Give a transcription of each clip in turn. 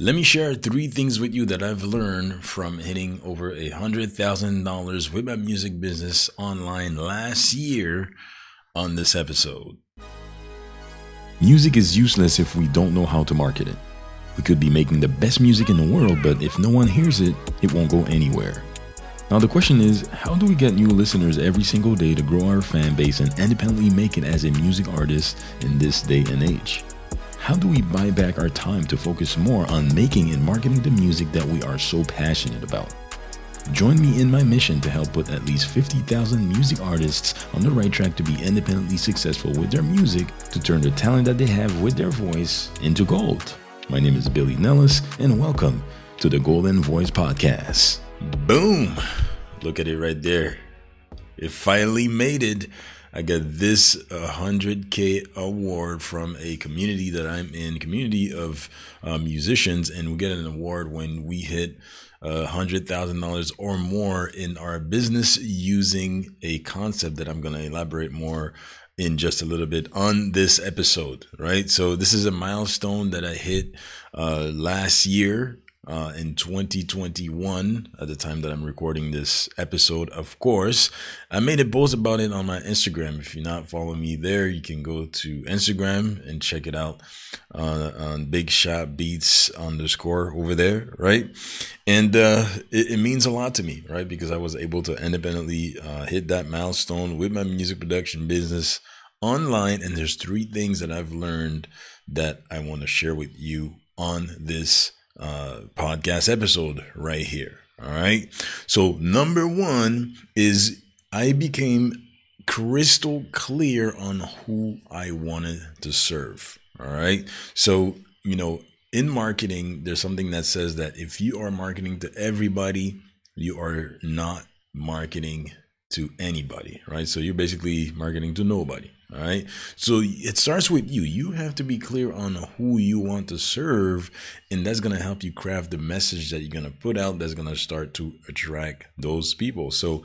Let me share three things with you that I've learned from hitting over a hundred thousand dollars with my music business online last year on this episode. Music is useless if we don't know how to market it. We could be making the best music in the world, but if no one hears it, it won't go anywhere. Now, the question is how do we get new listeners every single day to grow our fan base and independently make it as a music artist in this day and age? How do we buy back our time to focus more on making and marketing the music that we are so passionate about? Join me in my mission to help put at least 50,000 music artists on the right track to be independently successful with their music to turn the talent that they have with their voice into gold. My name is Billy Nellis, and welcome to the Golden Voice Podcast. Boom! Look at it right there. It finally made it. I got this 100K award from a community that I'm in, community of uh, musicians, and we get an award when we hit uh, $100,000 or more in our business using a concept that I'm going to elaborate more in just a little bit on this episode, right? So this is a milestone that I hit uh, last year uh, in 2021 at the time that I'm recording this episode. Of course, I made a post about it on my Instagram. If you're not following me there, you can go to Instagram and check it out uh, on Big Shot Beats underscore over there, right? And uh, it, it, means a lot to me, right? Because I was able to independently uh, hit that milestone with my music production business online. And there's three things that I've learned that I want to share with you on this uh, podcast episode right here. All right. So, number one is I became crystal clear on who I wanted to serve. All right. So, you know, in marketing, there's something that says that if you are marketing to everybody, you are not marketing to anybody, right? So you're basically marketing to nobody. All right. So it starts with you. You have to be clear on who you want to serve, and that's going to help you craft the message that you're going to put out that's going to start to attract those people. So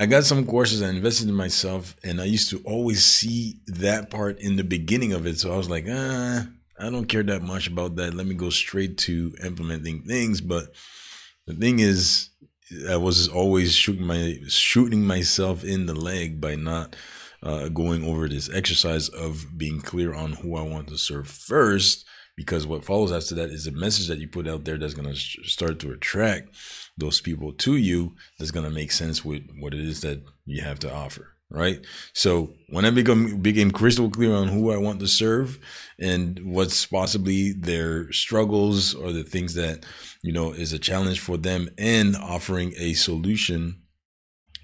I got some courses, I invested in myself, and I used to always see that part in the beginning of it. So I was like, ah, I don't care that much about that. Let me go straight to implementing things. But the thing is, I was always shooting my shooting myself in the leg by not uh, going over this exercise of being clear on who I want to serve first, because what follows after that is a message that you put out there that's going to start to attract those people to you. That's going to make sense with what it is that you have to offer. Right. So when I become became crystal clear on who I want to serve and what's possibly their struggles or the things that, you know, is a challenge for them and offering a solution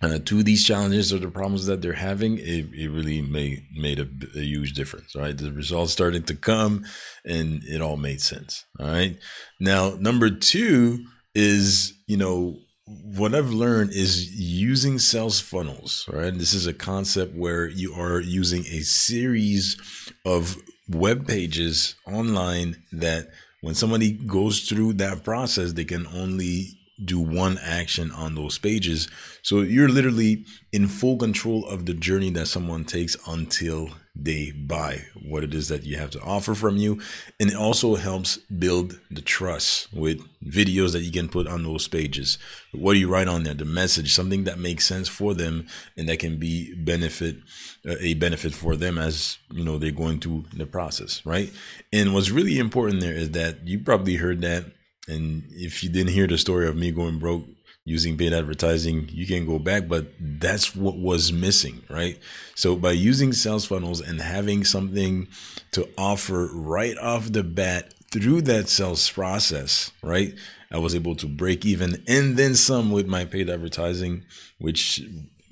uh, to these challenges or the problems that they're having, it, it really made made a, a, huge difference. Right, the results started to come, and it all made sense. All right. Now, number two is you know what I've learned is using sales funnels. Right, this is a concept where you are using a series of web pages online that when somebody goes through that process, they can only do one action on those pages. So you're literally in full control of the journey that someone takes until they buy what it is that you have to offer from you. And it also helps build the trust with videos that you can put on those pages. What do you write on there? The message, something that makes sense for them and that can be benefit uh, a benefit for them as you know they're going through the process, right? And what's really important there is that you probably heard that and if you didn't hear the story of me going broke using paid advertising, you can go back, but that's what was missing, right? So by using sales funnels and having something to offer right off the bat through that sales process, right? I was able to break even and then some with my paid advertising, which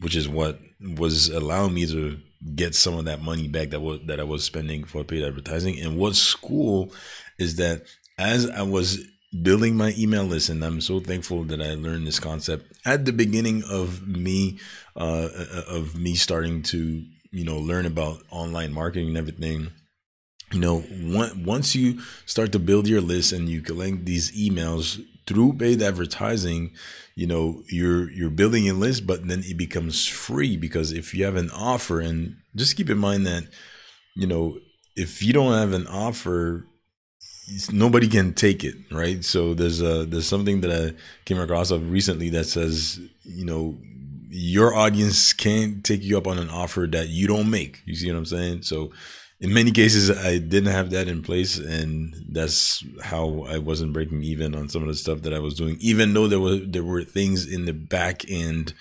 which is what was allowing me to get some of that money back that was that I was spending for paid advertising. And what's cool is that as I was building my email list and i'm so thankful that i learned this concept at the beginning of me uh, of me starting to you know learn about online marketing and everything. You know once you start to build your list and you collect these emails through paid advertising you know you're you're building a list but then it becomes free because if you have an offer and just keep in mind that you know if you don't have an offer nobody can take it, right? So there's a there's something that I came across of recently that says, you know, your audience can't take you up on an offer that you don't make. You see what I'm saying? So in many cases I didn't have that in place and that's how I wasn't breaking even on some of the stuff that I was doing, even though there were there were things in the back end,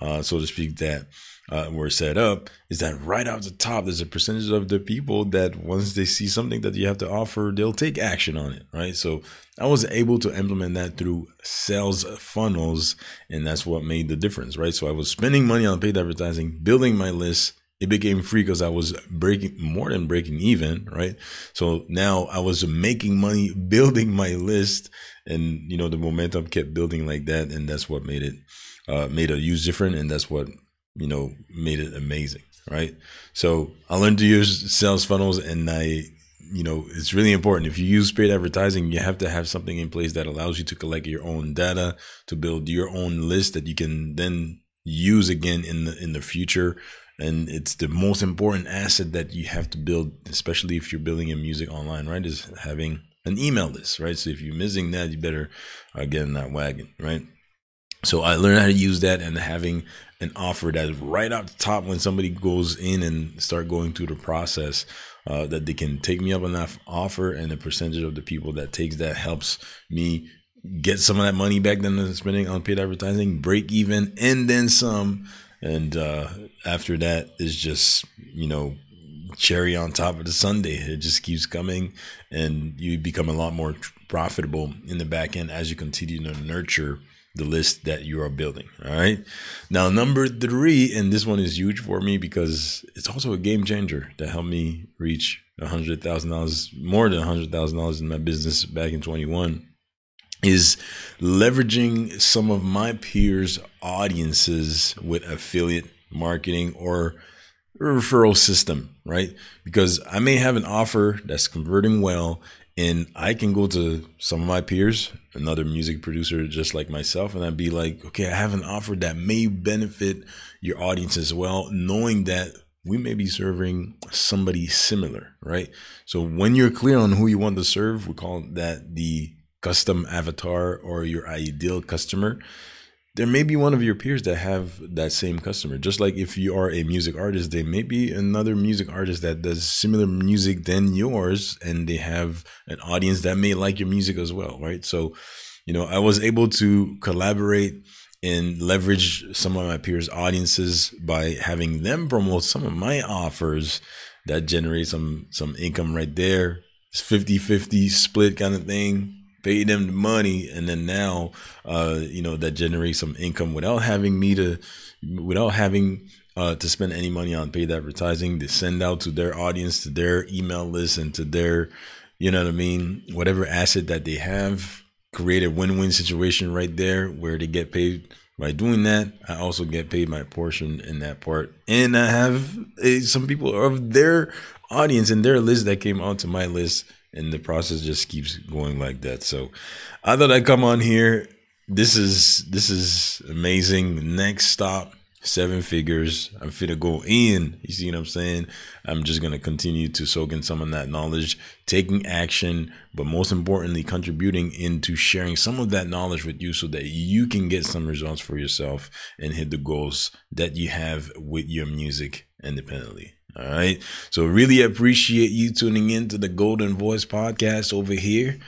uh, so to speak, that uh, were set up is that right off the top, there's a percentage of the people that once they see something that you have to offer, they'll take action on it, right? So I was able to implement that through sales funnels, and that's what made the difference, right? So I was spending money on paid advertising, building my list. It became free because I was breaking more than breaking even, right? So now I was making money building my list, and you know the momentum kept building like that, and that's what made it uh, made a use different, and that's what you know, made it amazing, right? So I learned to use sales funnels and I, you know, it's really important. If you use paid advertising, you have to have something in place that allows you to collect your own data, to build your own list that you can then use again in the in the future. And it's the most important asset that you have to build, especially if you're building your music online, right? Is having an email list, right? So if you're missing that, you better uh, get in that wagon, right? So I learned how to use that and having an offer that is right out the top when somebody goes in and start going through the process uh, that they can take me up on that offer and the percentage of the people that takes that helps me get some of that money back then spending on paid advertising break even and then some. And uh, after that is just you know cherry on top of the sundae it just keeps coming and you become a lot more profitable in the back end as you continue to nurture the list that you are building. All right. Now, number three, and this one is huge for me because it's also a game changer that helped me reach a hundred thousand dollars, more than a hundred thousand dollars in my business back in 21 is leveraging some of my peers' audiences with affiliate marketing or referral system, right? Because I may have an offer that's converting well and I can go to some of my peers, another music producer just like myself, and I'd be like, okay, I have an offer that may benefit your audience as well, knowing that we may be serving somebody similar, right? So when you're clear on who you want to serve, we call that the custom avatar or your ideal customer there may be one of your peers that have that same customer. Just like if you are a music artist, there may be another music artist that does similar music than yours, and they have an audience that may like your music as well, right? So, you know, I was able to collaborate and leverage some of my peers' audiences by having them promote some of my offers that generate some some income right there. It's 50-50 split kind of thing pay them the money, and then now, uh, you know, that generates some income without having me to, without having uh, to spend any money on paid advertising. To send out to their audience, to their email list, and to their, you know what I mean, whatever asset that they have. Create a win-win situation right there where they get paid by doing that, I also get paid my portion in that part. And I have uh, some people of their audience and their list that came onto my list and the process just keeps going like that. So I thought I'd come on here. This is this is amazing. Next stop, seven figures. I'm fit to go in. You see what I'm saying? I'm just gonna continue to soak in some of that knowledge, taking action, but most importantly, contributing into sharing some of that knowledge with you so that you can get some results for yourself and hit the goals that you have with your music independently. All right. So really appreciate you tuning in to the Golden Voice podcast over here.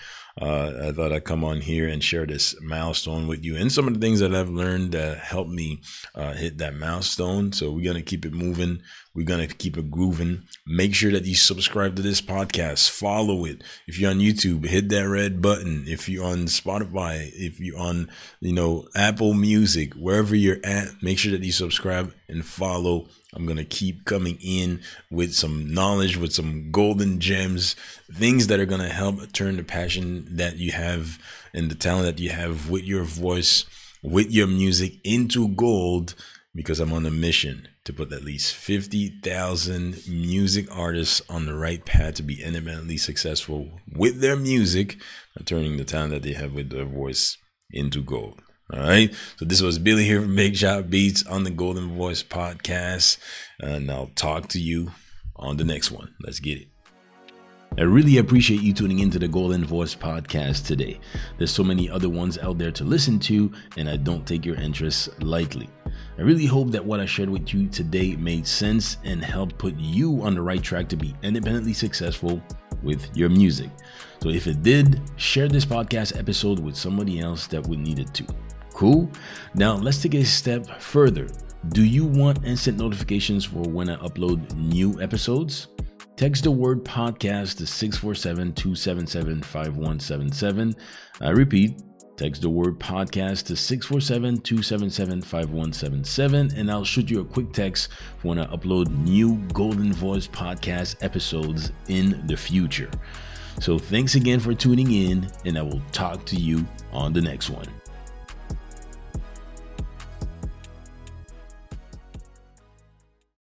Uh, I thought I'd come on here and share this milestone with you and some of the things that I've learned that helped me uh, hit that milestone. So we're going to keep it moving. We're going to keep it grooving. Make sure that you subscribe to this podcast, follow it. If you're on YouTube, hit that red button. If you're on Spotify, if you're on, you know, Apple Music, wherever you're at, make sure that you subscribe and follow I'm going to keep coming in with some knowledge, with some golden gems, things that are going to help turn the passion that you have and the talent that you have with your voice, with your music into gold because I'm on a mission to put at least 50,000 music artists on the right path to be independently successful with their music turning the talent that they have with their voice into gold. All right. So this was Billy here from Big Shot Beats on the Golden Voice podcast. And I'll talk to you on the next one. Let's get it. I really appreciate you tuning into the Golden Voice podcast today. There's so many other ones out there to listen to, and I don't take your interests lightly. I really hope that what I shared with you today made sense and helped put you on the right track to be independently successful with your music. So if it did, share this podcast episode with somebody else that would need it too. Cool? Now let's take a step further. Do you want instant notifications for when I upload new episodes? Text the word podcast to 647 277 5177. I repeat, text the word podcast to 647 277 5177, and I'll shoot you a quick text when I upload new Golden Voice podcast episodes in the future. So thanks again for tuning in, and I will talk to you on the next one.